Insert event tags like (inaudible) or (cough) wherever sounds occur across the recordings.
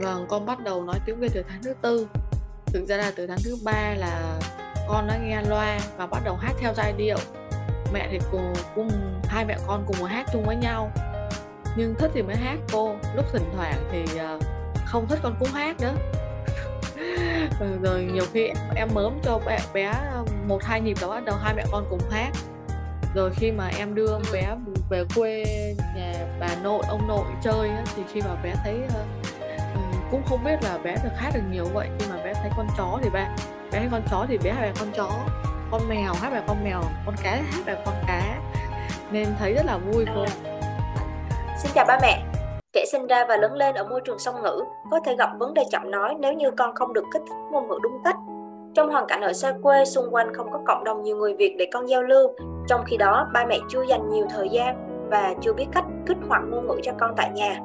Vâng, con bắt đầu nói tiếng Việt từ tháng thứ tư. Thực ra là từ tháng thứ ba là con đã nghe loa và bắt đầu hát theo giai điệu. Mẹ thì cùng, cùng hai mẹ con cùng hát chung với nhau. Nhưng thích thì mới hát cô, lúc thỉnh thoảng thì ờ, không thích con cũng hát nữa. (laughs) Ừ, rồi nhiều khi em, em mớm cho bé, bé một hai nhịp là bắt đầu hai mẹ con cùng hát rồi khi mà em đưa bé về quê nhà bà nội ông nội chơi thì khi mà bé thấy ờ, cũng không biết là bé được hát được nhiều vậy khi mà bé thấy con chó thì bé bé thấy con chó thì bé hát bài con chó con mèo hát bài con mèo con cá hát bài con cá nên thấy rất là vui cô xin chào ba mẹ Trẻ sinh ra và lớn lên ở môi trường song ngữ có thể gặp vấn đề chậm nói nếu như con không được kích thích ngôn ngữ đúng cách. Trong hoàn cảnh ở xa quê, xung quanh không có cộng đồng nhiều người Việt để con giao lưu, trong khi đó ba mẹ chưa dành nhiều thời gian và chưa biết cách kích hoạt ngôn ngữ cho con tại nhà.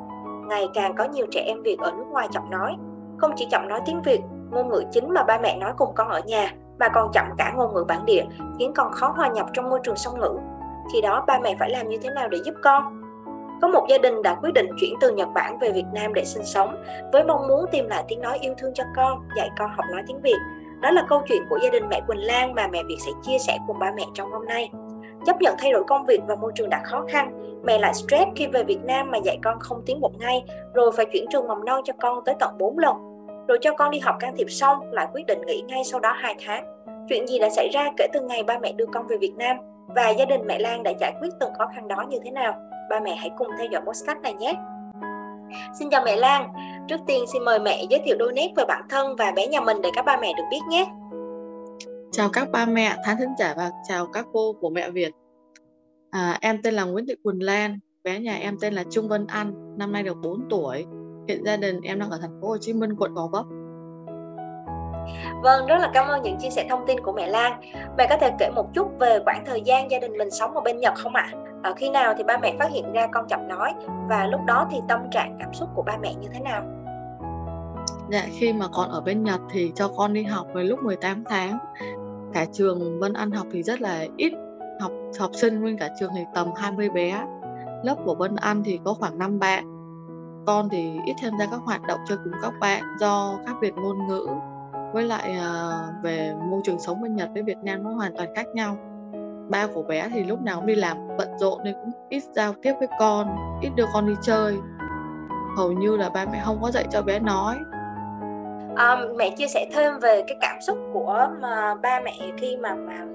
Ngày càng có nhiều trẻ em Việt ở nước ngoài chậm nói. Không chỉ chậm nói tiếng Việt, ngôn ngữ chính mà ba mẹ nói cùng con ở nhà, mà còn chậm cả ngôn ngữ bản địa, khiến con khó hòa nhập trong môi trường song ngữ. Khi đó ba mẹ phải làm như thế nào để giúp con? Có một gia đình đã quyết định chuyển từ Nhật Bản về Việt Nam để sinh sống với mong muốn tìm lại tiếng nói yêu thương cho con, dạy con học nói tiếng Việt. Đó là câu chuyện của gia đình mẹ Quỳnh Lan mà mẹ Việt sẽ chia sẻ cùng ba mẹ trong hôm nay. Chấp nhận thay đổi công việc và môi trường đã khó khăn, mẹ lại stress khi về Việt Nam mà dạy con không tiến bộ ngay, rồi phải chuyển trường mầm non cho con tới tận 4 lần. Rồi cho con đi học can thiệp xong, lại quyết định nghỉ ngay sau đó 2 tháng. Chuyện gì đã xảy ra kể từ ngày ba mẹ đưa con về Việt Nam và gia đình mẹ Lan đã giải quyết từng khó khăn đó như thế nào? ba mẹ hãy cùng theo dõi podcast này nhé. Xin chào mẹ Lan, trước tiên xin mời mẹ giới thiệu đôi nét về bản thân và bé nhà mình để các ba mẹ được biết nhé. Chào các ba mẹ, Thán Thính Trả và chào các cô của mẹ Việt. À, em tên là Nguyễn Thị Quỳnh Lan, bé nhà em tên là Trung Vân An, năm nay được 4 tuổi. Hiện gia đình em đang ở thành phố Hồ Chí Minh, quận Gò Vấp. Vâng, rất là cảm ơn những chia sẻ thông tin của mẹ Lan. Mẹ có thể kể một chút về khoảng thời gian gia đình mình sống ở bên Nhật không ạ? À? à, khi nào thì ba mẹ phát hiện ra con chậm nói và lúc đó thì tâm trạng cảm xúc của ba mẹ như thế nào Dạ khi mà con ở bên Nhật thì cho con đi học với lúc 18 tháng cả trường Vân Ăn học thì rất là ít học học sinh nguyên cả trường thì tầm 20 bé. Lớp của Vân Anh thì có khoảng 5 bạn. Con thì ít tham gia các hoạt động chơi cùng các bạn do khác biệt ngôn ngữ. Với lại uh, về môi trường sống bên Nhật với Việt Nam nó hoàn toàn khác nhau. Ba của bé thì lúc nào cũng đi làm bận rộn nên cũng ít giao tiếp với con ít đưa con đi chơi. Hầu như là ba mẹ không có dạy cho bé nói. À, mẹ chia sẻ thêm về cái cảm xúc của mà ba mẹ khi mà mà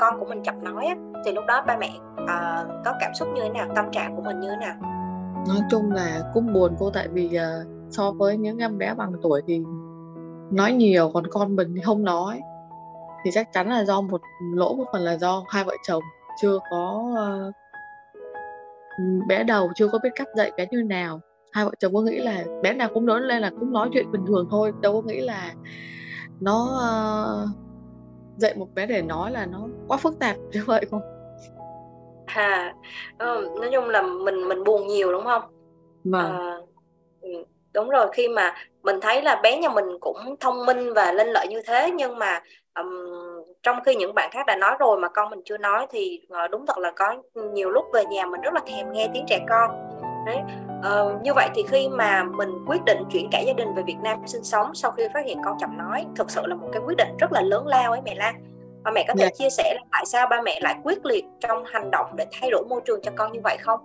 con của mình chậm nói á, thì lúc đó ba mẹ uh, có cảm xúc như thế nào? Tâm trạng của mình như thế nào? Nói chung là cũng buồn cô tại vì uh, so với những em bé bằng tuổi thì nói nhiều còn con mình thì không nói. Thì chắc chắn là do một lỗ một phần là do hai vợ chồng chưa có uh, bé đầu chưa có biết cách dạy bé như nào. Hai vợ chồng có nghĩ là bé nào cũng lớn lên là cũng nói chuyện bình thường thôi đâu có nghĩ là nó uh, dạy một bé để nói là nó quá phức tạp (laughs) như vậy không? À ừ, nói chung là mình mình buồn nhiều đúng không? Vâng. à, đúng rồi khi mà mình thấy là bé nhà mình cũng thông minh và lên lợi như thế nhưng mà um, trong khi những bạn khác đã nói rồi mà con mình chưa nói thì uh, đúng thật là có nhiều lúc về nhà mình rất là thèm nghe tiếng trẻ con. Đấy uh, như vậy thì khi mà mình quyết định chuyển cả gia đình về Việt Nam sinh sống sau khi phát hiện con chậm nói thực sự là một cái quyết định rất là lớn lao ấy mẹ Lan và mẹ có thể yeah. Dạ. chia sẻ là tại sao ba mẹ lại quyết liệt trong hành động để thay đổi môi trường cho con như vậy không?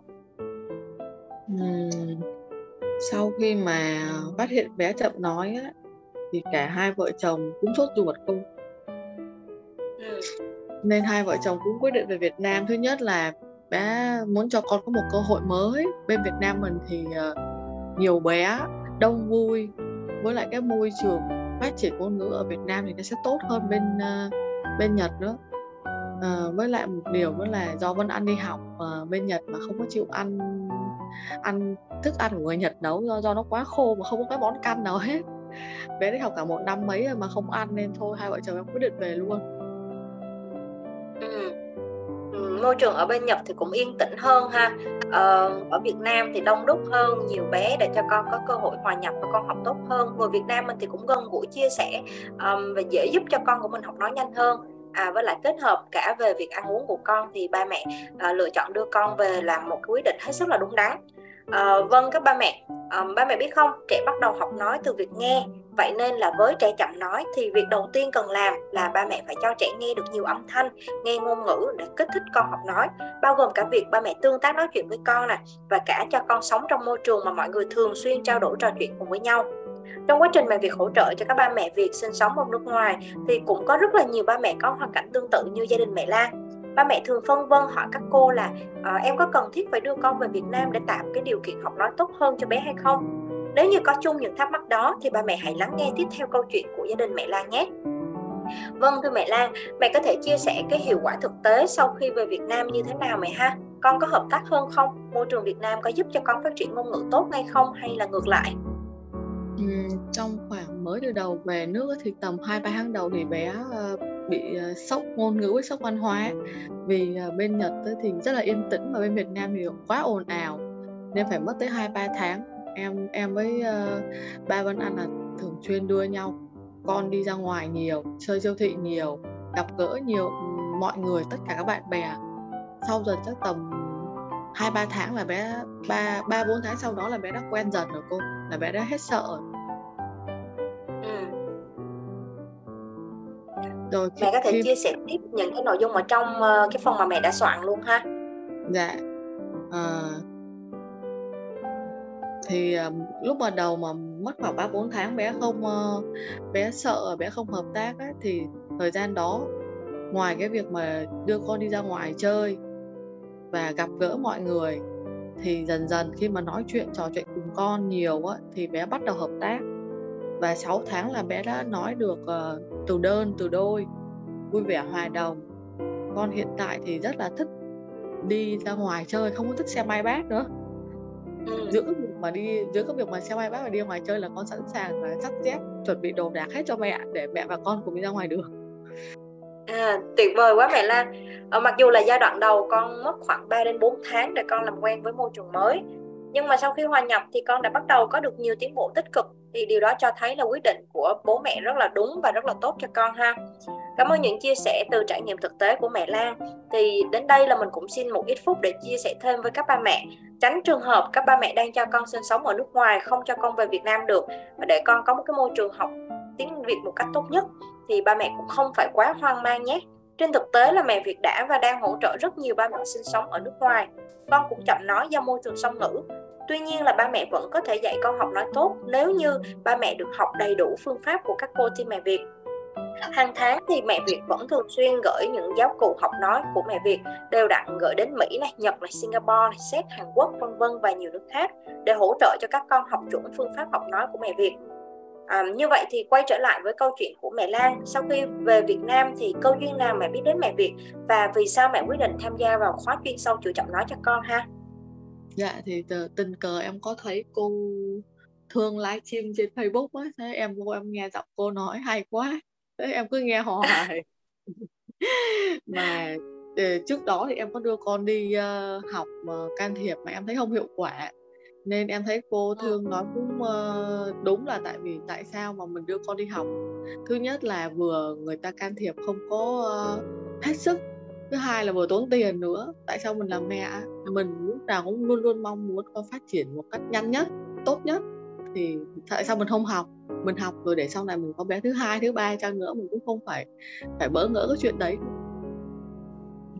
Uhm, sau khi mà phát hiện bé chậm nói á, thì cả hai vợ chồng cũng sốt ruột không nên hai vợ chồng cũng quyết định về Việt Nam thứ nhất là bé muốn cho con có một cơ hội mới. Bên Việt Nam mình thì uh, nhiều bé đông vui. Với lại cái môi trường phát triển ngôn ngữ ở Việt Nam thì nó sẽ tốt hơn bên uh, bên Nhật nữa. Uh, với lại một điều nữa là do Vân ăn đi học uh, bên Nhật mà không có chịu ăn ăn thức ăn của người Nhật nấu do do nó quá khô mà không có cái món canh nào hết. Bé đi học cả một năm mấy mà không ăn nên thôi hai vợ chồng em quyết định về luôn. Ừ môi trường ở bên Nhật thì cũng yên tĩnh hơn ha. Ờ, ở Việt Nam thì đông đúc hơn nhiều bé để cho con có cơ hội hòa nhập và con học tốt hơn. Người Việt Nam mình thì cũng gần gũi chia sẻ um, và dễ giúp cho con của mình học nói nhanh hơn. À với lại kết hợp cả về việc ăn uống của con thì ba mẹ à, lựa chọn đưa con về là một quyết định hết sức là đúng đắn. À, vâng các ba mẹ, à, ba mẹ biết không, trẻ bắt đầu học nói từ việc nghe. Vậy nên là với trẻ chậm nói thì việc đầu tiên cần làm là ba mẹ phải cho trẻ nghe được nhiều âm thanh, nghe ngôn ngữ để kích thích con học nói, bao gồm cả việc ba mẹ tương tác nói chuyện với con nè và cả cho con sống trong môi trường mà mọi người thường xuyên trao đổi trò chuyện cùng với nhau. Trong quá trình mà việc hỗ trợ cho các ba mẹ việc sinh sống ở nước ngoài thì cũng có rất là nhiều ba mẹ có hoàn cảnh tương tự như gia đình mẹ Lan ba mẹ thường phân vân hỏi các cô là à, em có cần thiết phải đưa con về Việt Nam để tạo cái điều kiện học nói tốt hơn cho bé hay không nếu như có chung những thắc mắc đó thì ba mẹ hãy lắng nghe tiếp theo câu chuyện của gia đình mẹ Lan nhé Vâng thưa mẹ Lan, mẹ có thể chia sẻ cái hiệu quả thực tế sau khi về Việt Nam như thế nào mẹ ha? Con có hợp tác hơn không? Môi trường Việt Nam có giúp cho con phát triển ngôn ngữ tốt hay không hay là ngược lại? Ừ, trong khoảng mới từ đầu về nước thì tầm 2 3 tháng đầu thì bé uh, bị uh, sốc ngôn ngữ với sốc văn hóa vì uh, bên Nhật thì rất là yên tĩnh và bên Việt Nam thì quá ồn ào nên phải mất tới 2 3 tháng. Em em với uh, ba Vân Anh là thường xuyên đưa nhau con đi ra ngoài nhiều chơi siêu thị nhiều gặp gỡ nhiều mọi người tất cả các bạn bè. Sau dần chắc tầm hai ba tháng là bé ba ba bốn tháng sau đó là bé đã quen dần rồi cô là bé đã hết sợ. rồi rồi mẹ có thể khi... chia sẻ tiếp những cái nội dung ở trong uh, cái phần mà mẹ đã soạn luôn ha. Dạ. À, thì uh, lúc mà đầu mà mất khoảng ba bốn tháng bé không uh, bé sợ bé không hợp tác ấy, thì thời gian đó ngoài cái việc mà đưa con đi ra ngoài chơi và gặp gỡ mọi người thì dần dần khi mà nói chuyện trò chuyện cùng con nhiều á, thì bé bắt đầu hợp tác và 6 tháng là bé đã nói được uh, từ đơn từ đôi vui vẻ hòa đồng con hiện tại thì rất là thích đi ra ngoài chơi không có thích xe máy bác nữa ừ. giữa cái việc mà đi giữa cái việc mà xe máy bác và đi ngoài chơi là con sẵn sàng và sắp xếp chuẩn bị đồ đạc hết cho mẹ để mẹ và con cùng đi ra ngoài được À, tuyệt vời quá mẹ Lan. Ờ, mặc dù là giai đoạn đầu con mất khoảng 3 đến 4 tháng để con làm quen với môi trường mới. Nhưng mà sau khi hòa nhập thì con đã bắt đầu có được nhiều tiến bộ tích cực thì điều đó cho thấy là quyết định của bố mẹ rất là đúng và rất là tốt cho con ha. Cảm ơn những chia sẻ từ trải nghiệm thực tế của mẹ Lan. Thì đến đây là mình cũng xin một ít phút để chia sẻ thêm với các ba mẹ. Tránh trường hợp các ba mẹ đang cho con sinh sống ở nước ngoài, không cho con về Việt Nam được và để con có một cái môi trường học tiếng Việt một cách tốt nhất, thì ba mẹ cũng không phải quá hoang mang nhé. Trên thực tế là mẹ Việt đã và đang hỗ trợ rất nhiều ba mẹ sinh sống ở nước ngoài. Con cũng chậm nói do môi trường song ngữ. Tuy nhiên là ba mẹ vẫn có thể dạy con học nói tốt nếu như ba mẹ được học đầy đủ phương pháp của các cô team mẹ Việt. Hàng tháng thì mẹ Việt vẫn thường xuyên gửi những giáo cụ học nói của mẹ Việt đều đặn gửi đến Mỹ này, Nhật này, Singapore này, Séc, Hàn Quốc vân vân và nhiều nước khác để hỗ trợ cho các con học chuẩn phương pháp học nói của mẹ Việt. À, như vậy thì quay trở lại với câu chuyện của mẹ Lan sau khi về Việt Nam thì câu duyên nào mẹ biết đến mẹ Việt và vì sao mẹ quyết định tham gia vào khóa chuyên sâu chữ chậm nói cho con ha? Dạ thì tình cờ em có thấy cô thương livestream trên Facebook á, thế em vô em nghe giọng cô nói hay quá, thế em cứ nghe hoài. mà ờ, trước đó thì em có đưa con đi uh, học uh, can thiệp mà em thấy không hiệu quả nên em thấy cô thương nói cũng uh, đúng là tại vì tại sao mà mình đưa con đi học thứ nhất là vừa người ta can thiệp không có uh, hết sức thứ hai là vừa tốn tiền nữa. Tại sao mình làm mẹ mình lúc nào cũng luôn luôn mong muốn con phát triển một cách nhanh nhất, tốt nhất. Thì tại sao mình không học? Mình học rồi để sau này mình có bé thứ hai, thứ ba chăng nữa mình cũng không phải phải bỡ ngỡ cái chuyện đấy.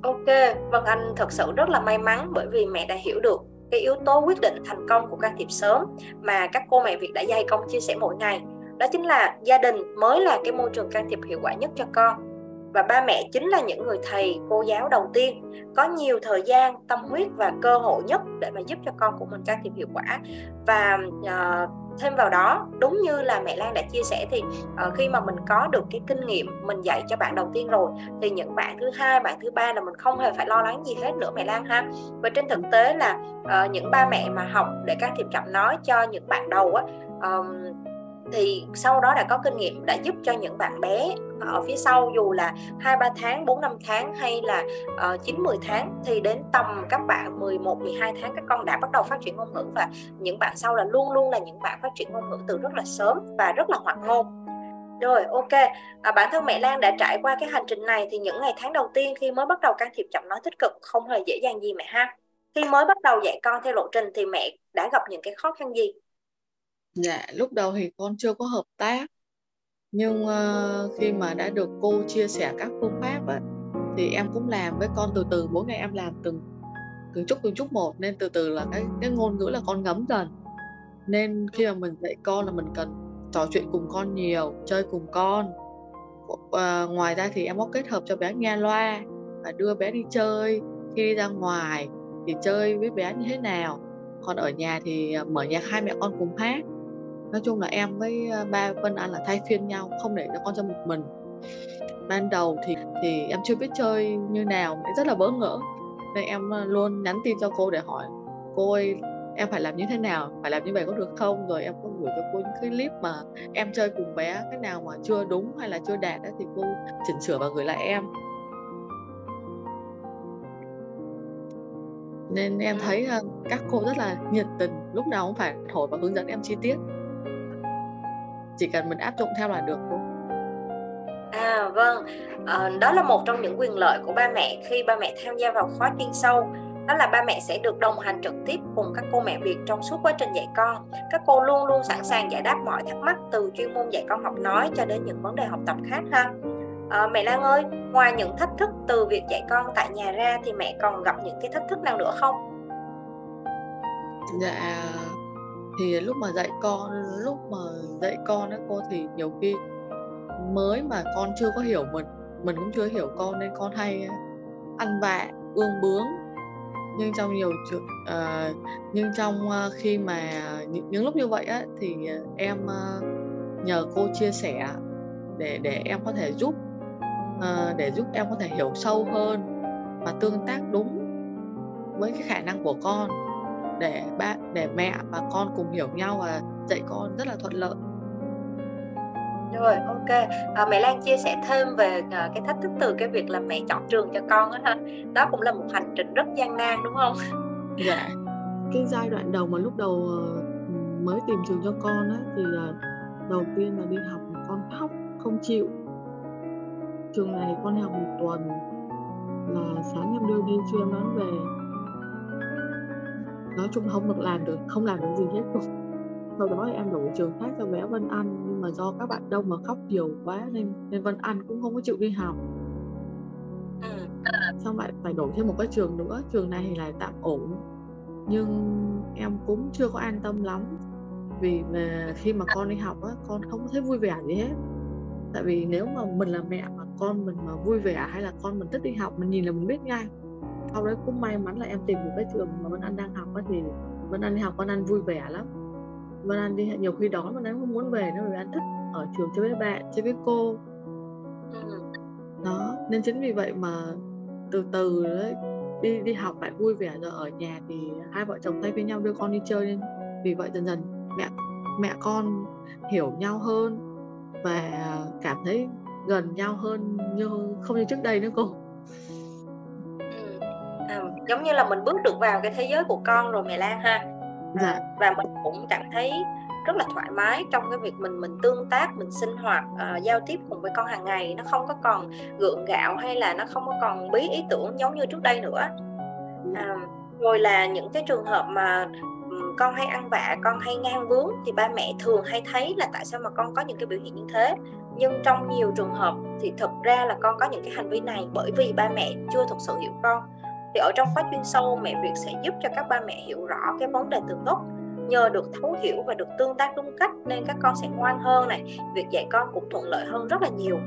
Ok vâng anh thật sự rất là may mắn bởi vì mẹ đã hiểu được cái yếu tố quyết định thành công của can thiệp sớm mà các cô mẹ Việt đã dày công chia sẻ mỗi ngày. Đó chính là gia đình mới là cái môi trường can thiệp hiệu quả nhất cho con và ba mẹ chính là những người thầy cô giáo đầu tiên. Có nhiều thời gian tâm huyết và cơ hội nhất để mà giúp cho con của mình can thiệp hiệu quả. Và uh, thêm vào đó đúng như là mẹ Lan đã chia sẻ thì uh, khi mà mình có được cái kinh nghiệm mình dạy cho bạn đầu tiên rồi thì những bạn thứ hai bạn thứ ba là mình không hề phải lo lắng gì hết nữa mẹ Lan ha. Và trên thực tế là uh, những ba mẹ mà học để can thiệp chậm nói cho những bạn đầu á um, thì sau đó đã có kinh nghiệm đã giúp cho những bạn bé ở phía sau dù là hai ba tháng, 4 năm tháng hay là uh, 9 10 tháng thì đến tầm các bạn 11 12 tháng các con đã bắt đầu phát triển ngôn ngữ và những bạn sau là luôn luôn là những bạn phát triển ngôn ngữ từ rất là sớm và rất là hoạt ngôn. Rồi, ok. À, bản thân mẹ Lan đã trải qua cái hành trình này thì những ngày tháng đầu tiên khi mới bắt đầu can thiệp chậm nói tích cực không hề dễ dàng gì mẹ ha. khi mới bắt đầu dạy con theo lộ trình thì mẹ đã gặp những cái khó khăn gì dạ lúc đầu thì con chưa có hợp tác nhưng uh, khi mà đã được cô chia sẻ các phương pháp á, thì em cũng làm với con từ từ mỗi ngày em làm từng từng chút từng chút một. Nên từ từ là cái cái ngôn ngữ là con ngấm dần. Nên khi mà mình dạy con là mình cần trò chuyện cùng con nhiều chơi cùng con. À, ngoài ra thì em có kết hợp cho bé nghe loa và đưa bé đi chơi. Khi đi ra ngoài thì chơi với bé như thế nào? Còn ở nhà thì ờ, mở nhạc hai mẹ con cùng hát nói chung là em với à, ba Vân Anh là thay phiên nhau không để cho con cho một mình. Ban đầu thì thì em chưa biết chơi như nào rất là bỡ ngỡ. Nên em à, luôn nhắn tin cho cô để hỏi cô ơi em phải làm như thế nào? Phải làm như vậy có được không? Rồi em có gửi cho cô những cái clip mà em chơi cùng bé cái nào mà chưa đúng hay là chưa đạt đó, thì cô chỉnh sửa và gửi lại em. Nên em thấy uh, các cô rất là nhiệt tình lúc nào cũng phải thổi và hướng dẫn em chi tiết chỉ cần mình áp dụng theo là được thôi À vâng, à, đó là một trong những quyền lợi của ba mẹ khi ba mẹ tham gia vào khóa chuyên sâu đó là ba mẹ sẽ được đồng hành trực tiếp cùng các cô mẹ Việt trong suốt quá trình dạy con. Các cô luôn luôn sẵn sàng giải đáp mọi thắc mắc từ chuyên môn dạy con học nói cho đến những vấn đề học tập khác ha. À, mẹ Lan ơi, ngoài những thách thức từ việc dạy con tại nhà ra thì mẹ còn gặp những cái thách thức nào nữa không? Dạ thì lúc mà dạy con lúc mà dạy con á cô thì nhiều khi mới mà con chưa có hiểu mình mình cũng chưa hiểu con nên con hay ăn vạ ương bướng. Nhưng trong nhiều trường uh, nhưng trong uh, khi mà những, những lúc như vậy á thì em uh, nhờ cô chia sẻ để để em có thể giúp uh, để giúp em có thể hiểu sâu hơn và tương tác đúng với cái khả năng của con để ba để mẹ và con cùng hiểu nhau và dạy con rất là thuận lợi. Rồi ok. À, mẹ Lan chia sẻ thêm về à, cái thách thức từ cái việc là mẹ chọn trường cho con đó ha. Đó cũng là một hành trình rất gian nan đúng không? Dạ. Cái giai đoạn đầu mà lúc đầu ờ, mới tìm trường cho con á thì là đầu tiên là đi học con khóc không chịu. Trường này con học một tuần là sáng em đưa đi trưa em đón về nói chung không được làm được không làm được gì hết luôn. Sau đó thì em đổi trường khác cho bé Vân Anh nhưng mà do các bạn đông mà khóc nhiều quá nên nên Vân Anh cũng không có chịu đi học. Ừ. xong lại phải đổi thêm một cái trường nữa trường này thì lại tạm ổn. Nhưng em cũng chưa có an tâm lắm vì mà khi mà con đi học á con không có thấy vui vẻ gì hết. Tại vì nếu mà mình là mẹ mà con mình mà vui vẻ hay là con mình thích đi học mình nhìn là mình biết ngay sau đấy cũng may mắn là em tìm được cái trường mà Vân Anh đang học thì Vân Anh đi học Vân Anh vui vẻ lắm. Vân Anh đi nhiều khi đó Vân Anh không muốn về nữa vì anh thích ở trường chơi với bạn chơi với cô. Ừ. đó nên chính vì vậy mà từ từ đấy đi đi học lại vui vẻ rồi ở nhà thì hai vợ chồng thay với nhau đưa con đi chơi nên vì vậy dần dần mẹ mẹ con hiểu nhau hơn và cảm thấy gần nhau hơn như không như trước đây nữa cô giống như là mình bước được vào cái thế giới của con rồi mẹ Lan ha. À, và mình cũng cảm thấy rất là thoải mái trong cái việc mình mình tương tác mình sinh hoạt uh, giao tiếp cùng với con hàng ngày. Nó không có còn gượng gạo hay là nó không có còn bí ý tưởng giống như trước đây nữa. À, rồi là những cái trường hợp mà con hay ăn vạ con hay ngang vướng thì ba mẹ thường hay thấy là tại sao mà con có những cái biểu hiện như thế. Nhưng trong nhiều trường hợp thì thực ra là con có những cái hành vi này bởi vì ba mẹ chưa thực sự hiểu con thì ở trong khóa chuyên sâu mẹ Việt sẽ giúp cho các ba mẹ hiểu rõ cái vấn đề từ gốc nhờ được thấu hiểu và được tương tác đúng cách nên các con sẽ ngoan hơn này việc dạy con cũng thuận lợi hơn rất là nhiều.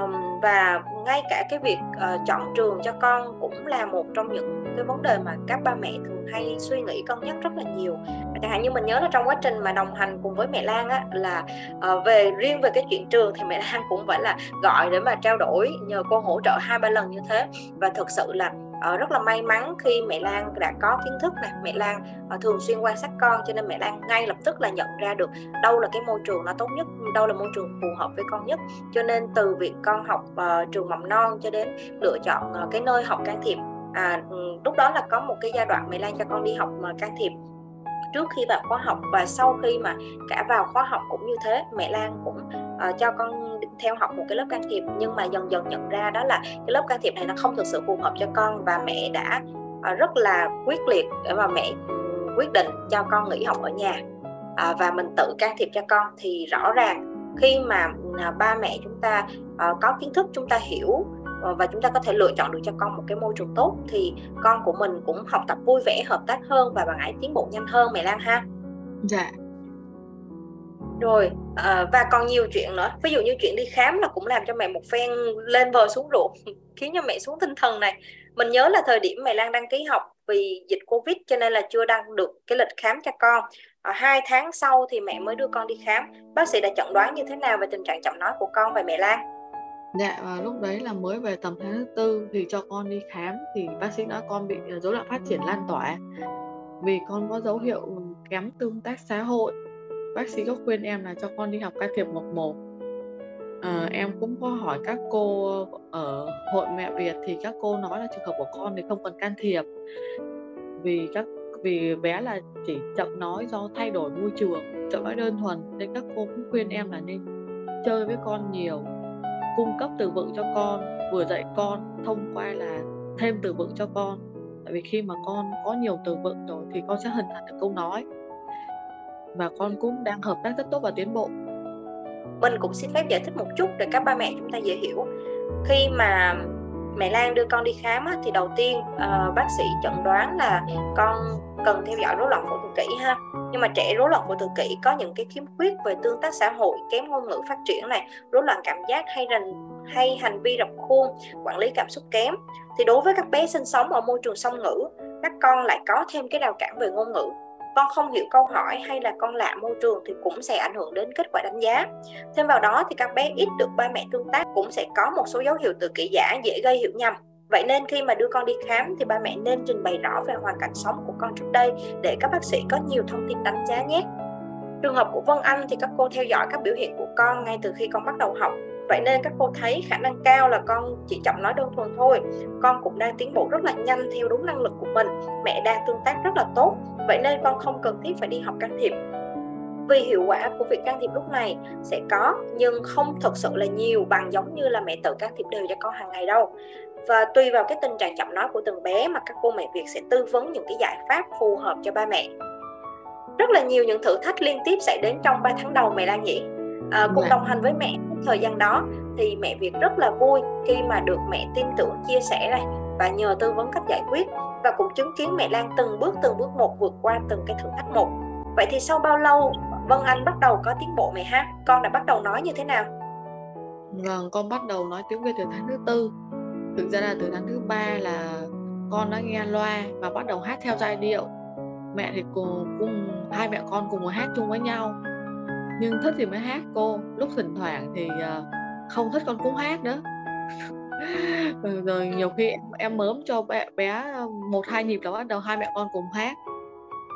Um, và ngay cả cái việc uh, chọn trường cho con cũng là một trong những cái vấn đề mà các ba mẹ thường hay suy nghĩ cân nhắc rất là nhiều. Chẳng hạn như mình nhớ là trong quá trình mà đồng hành cùng với mẹ Lan á là uh, về riêng về cái chuyện trường thì mẹ Lan cũng phải là gọi để mà trao đổi nhờ cô hỗ trợ hai ba lần như thế. Và thực sự là uh, rất là may mắn khi mẹ Lan đã có kiến thức này mẹ Lan uh, thường xuyên quan sát con cho nên mẹ Lan ngay lập tức là nhận ra được đâu là cái môi trường nó tốt nhất đâu là môi trường phù hợp với con nhất. Cho nên từ việc con học uh, trường mầm non cho đến lựa chọn uh, cái nơi học can thiệp à, ừ, lúc đó là có một cái giai đoạn mẹ Lan cho con đi học mà can thiệp trước khi vào khóa học và sau khi mà cả vào khóa học cũng như thế mẹ Lan cũng uh, cho con theo học một cái lớp can thiệp nhưng mà dần dần nhận ra đó là cái lớp can thiệp này nó không thực sự phù hợp cho con và mẹ đã uh, rất là quyết liệt để mà mẹ ừ, quyết định cho con nghỉ học ở nhà. Uh, và mình tự can thiệp cho con thì rõ ràng khi mà uh, ba mẹ chúng ta uh, có kiến thức chúng ta hiểu ờ, và chúng ta có thể lựa chọn được cho con một cái môi trường tốt thì con của mình cũng học tập vui vẻ hợp tác hơn và bạn ấy tiến bộ nhanh hơn mẹ Lan ha. Dạ rồi à, và còn nhiều chuyện nữa. Ví dụ như chuyện đi khám là cũng làm cho mẹ một phen lên bờ xuống ruộng (laughs) khiến cho mẹ xuống tinh thần này. Mình nhớ là thời điểm mẹ Lan đăng ký học vì dịch Covid cho nên là chưa đăng được cái lịch khám cho con. À, hai tháng sau thì mẹ mới đưa con đi khám. Bác sĩ đã chẩn đoán như thế nào về tình trạng chậm nói của con và mẹ Lan? Dạ và lúc đấy là mới về tầm tháng thứ tư thì cho con đi khám thì bác sĩ nói con bị rối loạn phát triển lan tỏa. Vì con có dấu hiệu kém tương tác xã hội bác sĩ có khuyên em là cho con đi học can thiệp một một. À, em cũng có hỏi các cô ở hội mẹ Việt thì các cô nói là trường hợp của con thì không cần can thiệp. Vì các vì bé là chỉ chậm nói do thay đổi môi trường chậm nói đơn thuần nên các cô cũng khuyên em là nên chơi với con nhiều cung cấp từ vựng cho con vừa dạy con thông qua là thêm từ vựng cho con. Tại vì khi mà con có nhiều từ vựng rồi thì con sẽ hình thành được câu nói và con cũng đang hợp tác rất tốt và tiến bộ. Mình cũng xin phép giải thích một chút để các ba mẹ chúng ta dễ hiểu. Khi mà mẹ Lan đưa con đi khám á, thì đầu tiên uh, bác sĩ chẩn đoán là con cần theo dõi rối loạn phổ tự kỷ ha. Nhưng mà trẻ rối loạn phổ tự kỷ có những cái khiếm khuyết về tương tác xã hội kém ngôn ngữ phát triển này rối loạn cảm giác hay rành hay hành vi rập khuôn quản lý cảm xúc kém. Thì đối với các bé sinh sống ở môi trường song ngữ các con lại có thêm cái rào cản về ngôn ngữ con không hiểu câu hỏi hay là con lạ môi trường thì cũng sẽ ảnh hưởng đến kết quả đánh giá thêm vào đó thì các bé ít được ba mẹ tương tác cũng sẽ có một số dấu hiệu tự kỷ giả dễ gây hiểu nhầm Vậy nên khi mà đưa con đi khám thì ba mẹ nên trình bày rõ về hoàn cảnh sống của con trước đây để các bác sĩ có nhiều thông tin đánh giá nhé. Trường hợp của Vân Anh thì các cô theo dõi các biểu hiện của con ngay từ khi con bắt đầu học. Vậy nên các cô thấy khả năng cao là con chỉ chậm nói đơn thuần thôi. Con cũng đang tiến bộ rất là nhanh theo đúng năng lực của mình. Mẹ đang tương tác rất là tốt. Vậy nên con không cần thiết phải đi học can thiệp vì hiệu quả của việc can thiệp lúc này sẽ có nhưng không thực sự là nhiều bằng giống như là mẹ tự can thiệp đều cho con hàng ngày đâu và tùy vào cái tình trạng chậm nói của từng bé mà các cô mẹ Việt sẽ tư vấn những cái giải pháp phù hợp cho ba mẹ rất là nhiều những thử thách liên tiếp xảy đến trong 3 tháng đầu mẹ Lan nhỉ à, cùng dạ. đồng hành với mẹ thời gian đó thì mẹ Việt rất là vui khi mà được mẹ tin tưởng chia sẻ này và nhờ tư vấn cách giải quyết và cũng chứng kiến mẹ Lan từng bước từng bước một vượt qua từng cái thử thách một. Vậy thì sau bao lâu Vân Anh bắt đầu có tiến bộ mẹ ha? Con đã bắt đầu nói như thế nào? Vâng, con bắt đầu nói tiếng Việt từ tháng thứ tư. Thực ra là từ tháng thứ ba là con đã nghe loa và bắt đầu hát theo giai điệu. Mẹ thì cùng cùng hai mẹ con cùng hát chung với nhau nhưng thích thì mới hát cô lúc thỉnh thoảng thì uh, không thích con cũng hát nữa (laughs) rồi nhiều khi em, em mớm cho bé, bé một hai nhịp là bắt đầu hai mẹ con cùng hát.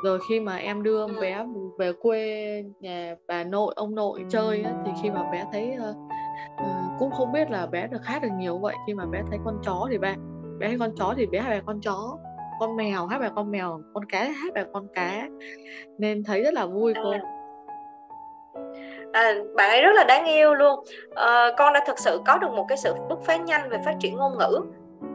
Rồi khi mà em đưa bé về quê nhà bà nội ông nội chơi á, thì khi mà bé thấy uh, cũng không biết là bé được hát được nhiều vậy. Khi mà bé thấy con chó thì ba bé thấy con chó thì bé hát bài con chó con mèo hát bài con mèo con cá hát bài con cá. Nên thấy rất là vui cô à. Bạn ấy rất là đáng yêu luôn. À, con đã thực sự có được một cái sự bứt phá nhanh về phát triển ngôn ngữ.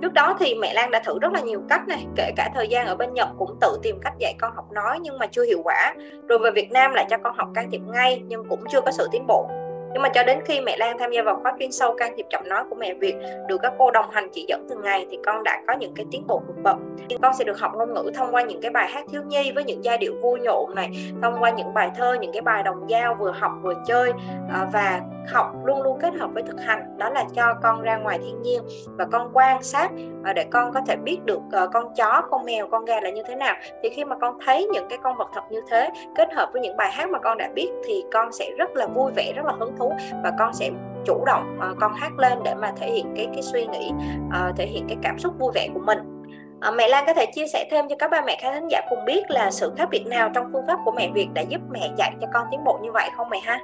Trước đó thì mẹ Lan đã thử rất là nhiều cách này kể cả thời gian ở bên Nhật cũng tự tìm cách dạy con học nói nhưng mà chưa hiệu quả. Rồi về Việt Nam lại cho con học can thiệp ngay nhưng cũng chưa có sự tiến bộ nhưng mà cho đến khi mẹ Lan tham gia vào khóa chuyên sâu, can thiệp giọng nói của mẹ Việt được các cô đồng hành chỉ dẫn từng ngày thì con đã có những cái tiến bộ vượt bậc. Con sẽ được học ngôn ngữ thông qua những cái bài hát thiếu nhi với những giai điệu vui nhộn này, thông qua những bài thơ, những cái bài đồng dao vừa học vừa chơi à, và học luôn luôn kết hợp với thực hành. Đó là cho con ra ngoài thiên nhiên và con quan sát à, để con có thể biết được ờ, con chó, con mèo, con gà là như thế nào. Thì khi mà con thấy những cái con vật thật như thế kết hợp với những bài hát mà con đã biết thì con sẽ rất là vui vẻ, rất là hứng thú và con sẽ chủ động uh, con hát lên để mà thể hiện cái cái suy nghĩ uh, thể hiện cái cảm xúc vui vẻ của mình À, mẹ Lan có thể chia sẻ thêm cho các ba mẹ khán thính giả cùng biết là sự khác biệt nào trong phương pháp của mẹ Việt đã giúp mẹ dạy cho con tiến bộ như vậy không mẹ ha?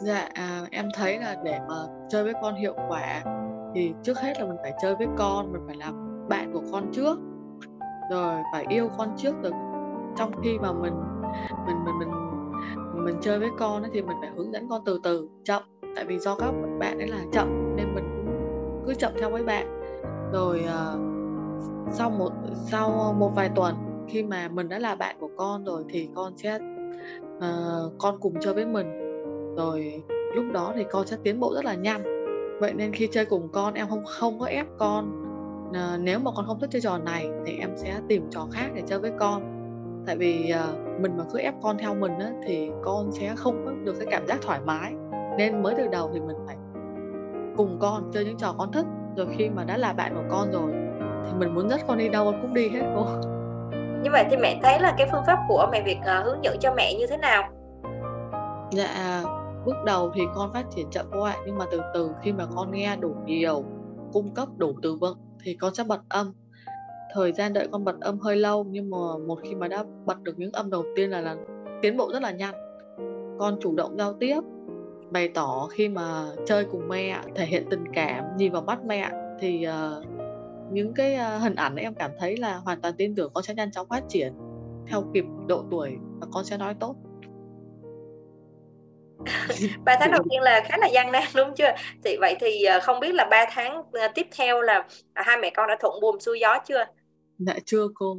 Dạ, à, em thấy là để mà chơi với con hiệu quả thì trước hết là mình phải chơi với con, mình phải làm bạn của con trước, rồi phải yêu con trước rồi trong khi mà mình mình mình mình mình chơi với con ấy, thì mình phải hướng dẫn con từ từ chậm. Tại vì do các bạn ấy là chậm nên mình cũng cứ chậm theo với bạn. Rồi uh, sau một sau một vài tuần khi mà mình đã là bạn của con rồi thì con sẽ uh, con cùng chơi với mình. Rồi lúc đó thì con sẽ tiến bộ rất là nhanh. Vậy nên khi chơi cùng con em không không có ép con uh, nếu mà con không thích chơi trò này thì em sẽ tìm trò khác để chơi với con tại vì uh, mình mà cứ ép con theo mình á, thì con sẽ không được cái cảm giác thoải mái. Nên mới từ đầu thì mình phải cùng con chơi những trò con thích. Rồi khi mà đã là bạn của con rồi thì mình muốn dắt con đi đâu con cũng đi hết cô như vậy thì mẹ thấy là cái phương pháp của mẹ Việt uh, hướng dẫn cho mẹ như thế nào? Dạ bước đầu thì con phát triển chậm cô ạ. Nhưng mà từ từ khi mà con nghe đủ nhiều cung cấp đủ từ vựng thì con sẽ bật âm thời gian đợi con bật âm hơi lâu nhưng mà một khi mà đã bật được những âm đầu tiên là là tiến bộ rất là nhanh. Con chủ động giao tiếp bày tỏ khi mà chơi cùng mẹ thể hiện tình cảm nhìn vào mắt mẹ thì uh, những cái uh, hình ảnh em cảm thấy là hoàn toàn tin tưởng con sẽ nhanh chóng phát triển theo kịp độ tuổi và con sẽ nói tốt. (laughs) Ba tháng đầu tiên là khá là gian nan đúng chưa? Thì vậy thì ờ, không biết là ba tháng tiếp theo là hai mẹ con đã thuận buồm xuôi gió chưa? Dạ chưa cô.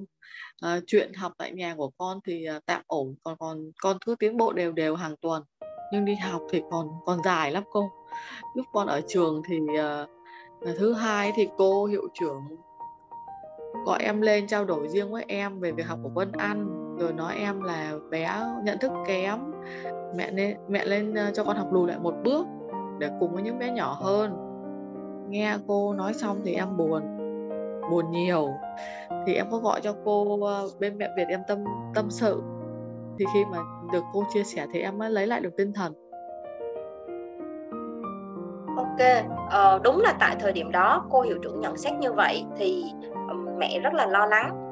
À, chuyện học tại nhà của con thì uh, tạm ổn còn còn con cứ tiến bộ đều đều hàng tuần. Nhưng đi học thì còn còn dài lắm cô. Lúc con ở trường thì uh, thứ hai thì cô hiệu trưởng gọi em lên trao đổi riêng với em về việc học của Vân Anh rồi nói em là bé nhận thức kém. Mẹ nên mẹ lên uh, cho con học lùi lại một bước để cùng với những bé nhỏ hơn. Nghe cô nói xong thì em buồn buồn nhiều. Thì em có gọi cho cô ờ, bên mẹ Việt em tâm tâm sự. Thì khi mà được cô chia sẻ thì em mới lấy lại được tinh thần. Ok ờ, đúng là tại thời điểm đó cô hiệu trưởng nhận xét như vậy thì ờ, mẹ rất là lo lắng.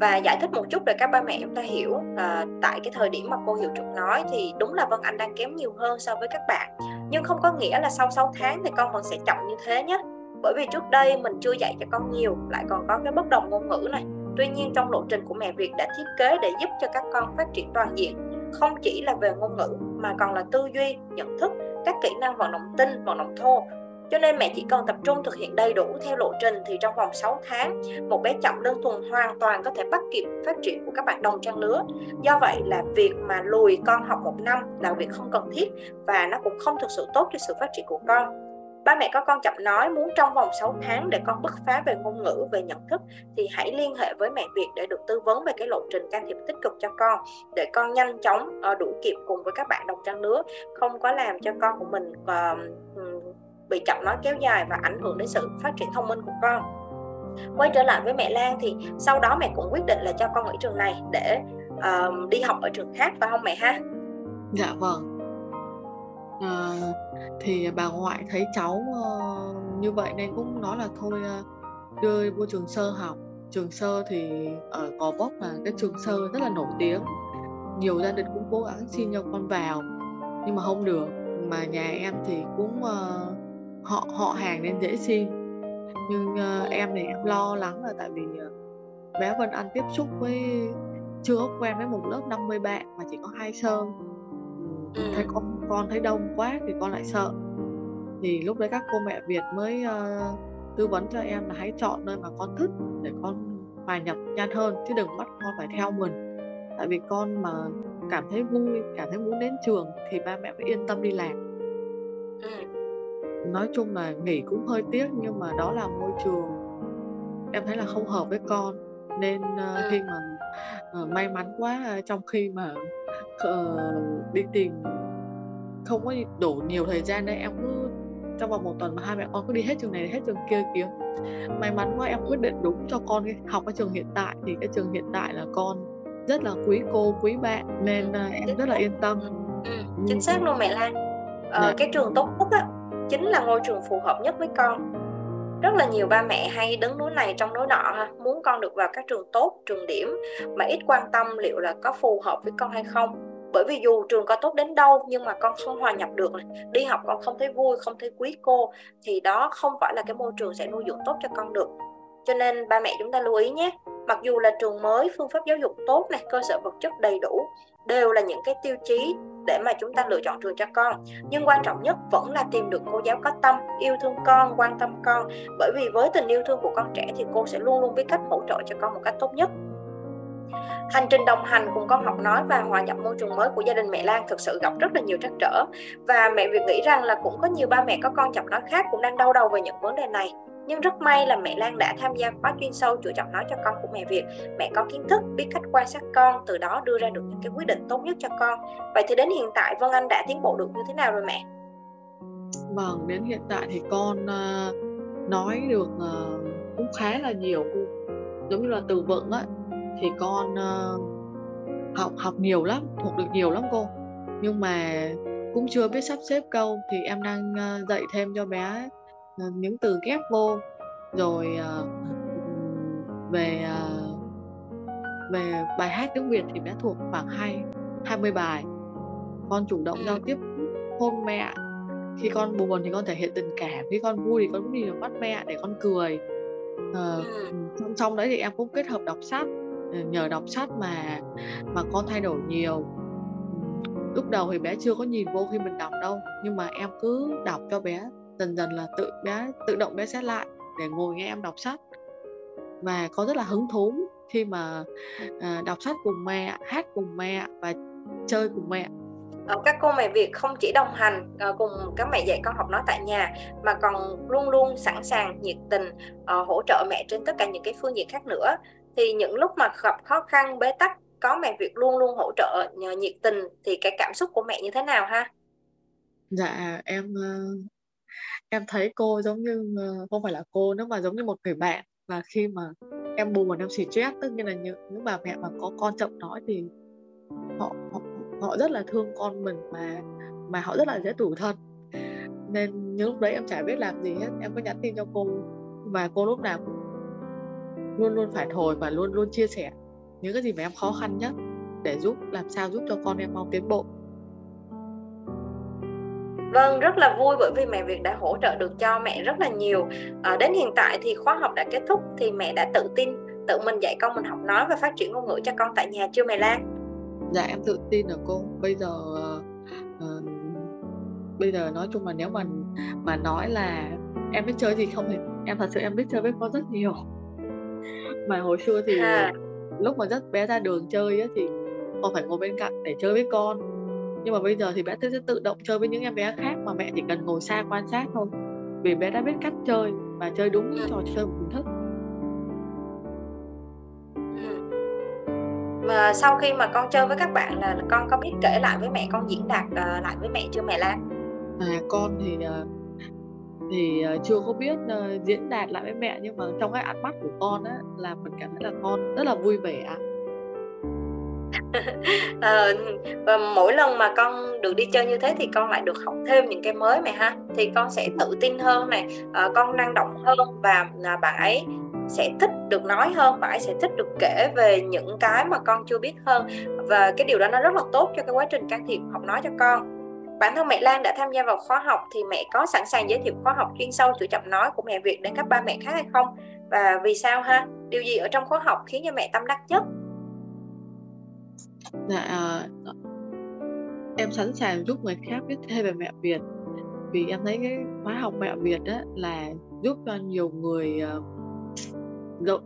Và giải thích một chút để các ba mẹ chúng ta hiểu là tại cái thời điểm mà cô hiệu trưởng nói thì đúng là Vân Anh đang kém nhiều hơn so với các bạn. Nhưng không có nghĩa là sau 6 tháng thì con vẫn sẽ chậm như thế nhé bởi vì trước đây mình chưa dạy cho con nhiều lại còn có cái bất đồng ngôn ngữ này. Tuy nhiên trong lộ trình của mẹ Việt đã thiết kế để giúp cho các con phát triển toàn diện không chỉ là về ngôn ngữ mà còn là tư duy nhận thức các kỹ năng vận động tinh vận động thô. Cho nên mẹ chỉ cần tập trung thực hiện đầy đủ theo lộ trình thì trong vòng 6 tháng, một bé chậm đơn thuần hoàn toàn có thể bắt kịp phát triển của các bạn đồng trang lứa. Do vậy là việc mà lùi con học một năm là việc không cần thiết và nó cũng không thực sự tốt cho sự phát triển của con ba mẹ có con chậm nói muốn trong vòng 6 tháng để con bứt phá về ngôn ngữ về nhận thức thì hãy liên hệ với mẹ Việt để được tư vấn về cái lộ trình can thiệp tích cực cho con để con nhanh chóng ờ, đủ đuổi kịp cùng với các bạn đồng trang lứa không có làm cho con của mình ờ, bị chậm nói kéo dài và ảnh hưởng đến sự phát triển thông minh của con. Quay trở lại với mẹ Lan thì sau đó mẹ cũng quyết định là cho con ở trường này để uh, đi học ở trường khác phải không mẹ ha? Dạ vâng à, thì bà ngoại thấy cháu uh, như vậy nên cũng nói là thôi uh, đưa vô trường sơ học. Trường sơ thì ở gò vấp là cái trường sơ rất là nổi tiếng. Nhiều gia đình cũng cố gắng xin cho con vào nhưng mà không được. Mà nhà em thì cũng uh, họ họ hàng nên dễ xin. Nhưng uh, em thì em lo lắng là tại vì uh, bé Vân Anh tiếp xúc với chưa quen với một lớp 50 bạn mà chỉ có hai sơ thấy con con thấy đông quá thì con lại sợ. Thì lúc đấy các cô mẹ Việt mới uh, tư vấn cho em là hãy chọn nơi mà con thích để con hòa nhập nhanh hơn chứ đừng bắt con phải theo mình. Tại vì con mà cảm thấy vui cảm thấy muốn đến trường thì ba mẹ mới yên tâm đi làm. Nói chung là nghỉ cũng hơi tiếc nhưng mà đó là môi trường em thấy là không hợp với con. Nên uh, khi mà uh, may mắn quá uh, trong khi mà uh, đi tìm không có đủ nhiều thời gian đấy em cứ trong vòng một tuần mà hai mẹ con cứ đi hết trường này hết trường kia kiếm may mắn quá em quyết định đúng cho con học cái trường hiện tại thì cái trường hiện tại là con rất là quý cô quý bạn nên uh, em rất là yên tâm. Ừ, chính xác luôn mẹ Lan. Ờ, dạ. cái trường tốt nhất á chính là ngôi trường phù hợp nhất với con rất là nhiều ba mẹ hay đứng núi này trong núi nọ ha. Muốn con được vào các trường tốt, trường điểm mà ít quan tâm liệu là có phù hợp với con hay không. Bởi vì dù trường có tốt đến đâu, nhưng mà con không hòa nhập được đi học con không thấy vui, không thấy quý cô, thì đó không phải là cái môi trường sẽ nuôi dưỡng tốt cho con được. Cho nên ba mẹ chúng ta lưu ý nhé, mặc dù là trường mới, phương pháp giáo dục tốt này, cơ sở vật chất đầy đủ, đều là những cái tiêu chí để mà chúng ta lựa chọn trường cho con. Nhưng quan trọng nhất vẫn là tìm được cô giáo có tâm, yêu thương con, quan tâm con. Bởi vì với tình yêu thương của con trẻ thì cô sẽ luôn luôn biết cách hỗ trợ cho con một cách tốt nhất. Hành trình đồng hành cùng con học nói và hòa nhập môi trường mới của gia đình mẹ Lan thực sự gặp rất là nhiều trắc trở. Và mẹ Việt nghĩ rằng là cũng có nhiều ba mẹ có con chậm nói khác cũng đang đau đầu về những vấn đề này nhưng rất may là mẹ Lan đã tham gia khóa chuyên sâu chữa giọng nói cho con của mẹ Việt. Mẹ có kiến thức, biết cách quan sát con, từ đó đưa ra được những cái quyết định tốt nhất cho con. Vậy thì đến hiện tại Vân Anh đã tiến bộ được như thế nào rồi mẹ? Vâng, đến hiện tại thì con uh, nói được uh, cũng khá là nhiều giống như là từ vựng á thì con uh, học học nhiều lắm, thuộc được nhiều lắm cô. Nhưng mà cũng chưa biết sắp xếp câu thì em đang uh, dạy thêm cho bé những từ ghép vô rồi ờ, về ờ, về bài hát tiếng Việt thì bé thuộc khoảng hai 20 bài. Con chủ động giao tiếp hôn mẹ. Khi con buồn thì con thể hiện tình cảm khi con vui thì con cũng nhìn vào mắt mẹ để con cười. Ờ, song song đấy thì em cũng kết hợp đọc sách. Nhờ đọc sách mà mà con thay đổi nhiều. Lúc đầu thì bé chưa có nhìn vô khi mình đọc đâu nhưng mà em cứ đọc cho bé dần dần là tự bé tự động bé xét lại để ngồi nghe em đọc sách. Và có rất là hứng thú khi mà à, đọc sách cùng mẹ hát cùng mẹ và chơi cùng mẹ. Ờ, các cô mẹ Việt không chỉ đồng hành uh, cùng các mẹ dạy con học nói tại nhà mà còn luôn luôn sẵn sàng nhiệt tình uh, hỗ trợ mẹ trên tất cả những cái phương diện khác nữa. Thì những lúc mà gặp khó khăn bế tắc có mẹ Việt luôn luôn hỗ trợ nhờ nhiệt tình thì cái cảm xúc của mẹ như thế nào ha? Dạ em em thấy cô giống như ờ, không phải là cô nữa mà giống như một người bạn. Và khi mà em buồn em stress, tất nhiên là những những bà mẹ mà có con chậm nói thì họ họ họ rất là thương con mình mà mà họ rất là dễ tủi thân. Nên những lúc đấy em chả biết làm gì hết, em có nhắn tin cho cô. Và cô lúc nào cũng luôn luôn phải thổi và luôn luôn chia sẻ những cái gì mà em khó khăn nhất để giúp, làm sao giúp cho con em mau tiến bộ. Vâng, rất là vui bởi vì mẹ Việt đã hỗ trợ được cho mẹ rất là nhiều. À, đến hiện tại thì khóa học đã kết thúc thì mẹ đã tự tin tự mình dạy con mình học nói và phát triển ngôn ngữ cho con tại nhà chưa mẹ Lan? Dạ em tự tin rồi cô. Bây giờ uh, bây giờ nói chung là nếu mà mà nói là em biết chơi thì không thì em thật sự em biết chơi với con rất nhiều. Mà hồi xưa thì à. lúc mà rất bé ra đường chơi á, thì con phải ngồi bên cạnh để chơi với con nhưng mà bây giờ thì bé sẽ tự động chơi với những em bé khác mà mẹ chỉ cần ngồi xa quan sát thôi. Vì bé đã biết cách chơi và chơi đúng những trò chơi mình thích mà sau khi mà con chơi với các bạn là con có biết kể lại với mẹ con diễn đạt uh, lại với mẹ chưa mẹ Lan? À con thì uh, thì uh, chưa có biết uh, diễn đạt lại với mẹ. Nhưng mà trong cái ánh mắt của con á là mình cảm thấy là con rất là vui vẻ à, (laughs) và mỗi lần mà con được đi chơi như thế thì con lại được học thêm những cái mới này ha. Thì con sẽ tự tin hơn này à, ờ, con năng động hơn và à, bạn ấy sẽ thích được nói hơn bạn ấy sẽ thích được kể về những cái mà con chưa biết hơn. Và cái điều đó nó rất là tốt cho cái quá trình can thiệp học nói cho con. Bản thân mẹ Lan đã tham gia vào khóa học thì mẹ có sẵn sàng giới thiệu khóa học chuyên sâu chữa chậm nói của mẹ Việt đến các ba mẹ khác hay không? Và vì sao ha? Điều gì ở trong khóa học khiến cho mẹ tâm đắc nhất? Dạ, ờ, ờ. em sẵn sàng giúp người khác biết thêm về mẹ Việt. Vì em thấy cái khóa học mẹ Việt đó là giúp cho nhiều người uh,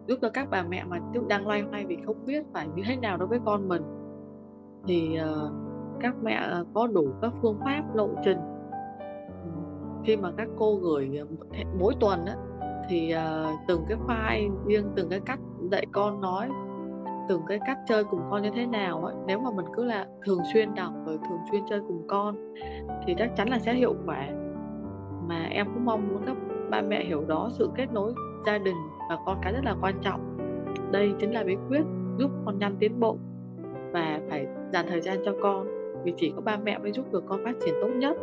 giúp cho các bà mẹ mà đang loay hoay vì không biết phải như thế nào đối với con mình. Thì uh, các mẹ có đủ các phương pháp lộ trình. Ừ, khi mà các cô gửi mỗi tuần đó thì uh, từng cái file riêng từng cái cách dạy con nói từng cái cách chơi cùng con như thế nào ấy, nếu mà mình cứ là thường xuyên đọc rồi thường xuyên chơi cùng con, thì chắc chắn là sẽ hiệu quả. Mà em cũng mong muốn các ba mẹ hiểu đó sự kết nối gia đình và con cái rất là quan trọng. Đây chính là bí quyết giúp con nhanh tiến bộ và phải dành thời gian cho con, vì chỉ có ba mẹ mới giúp được con phát triển tốt nhất.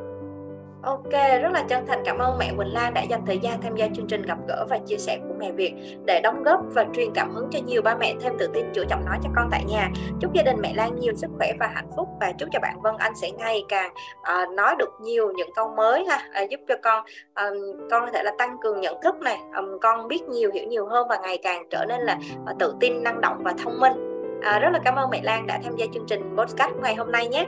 Ok, rất là chân thành cảm ơn mẹ Quỳnh Lan đã dành thời gian tham gia chương trình gặp gỡ và chia sẻ của mẹ Việt để đóng góp và truyền cảm hứng cho nhiều ba mẹ thêm tự tin chữa giọng nói cho con tại nhà. Chúc gia đình mẹ Lan nhiều sức khỏe và hạnh phúc và chúc cho bạn Vân Anh sẽ ngày càng uh, nói được nhiều những câu mới ha, uh, giúp cho con um, con có thể là tăng cường nhận thức này, um, con biết nhiều hiểu nhiều hơn và ngày càng trở nên là uh, tự tin, năng động và thông minh. À, rất là cảm ơn mẹ Lan đã tham gia chương trình podcast ngày hôm nay nhé.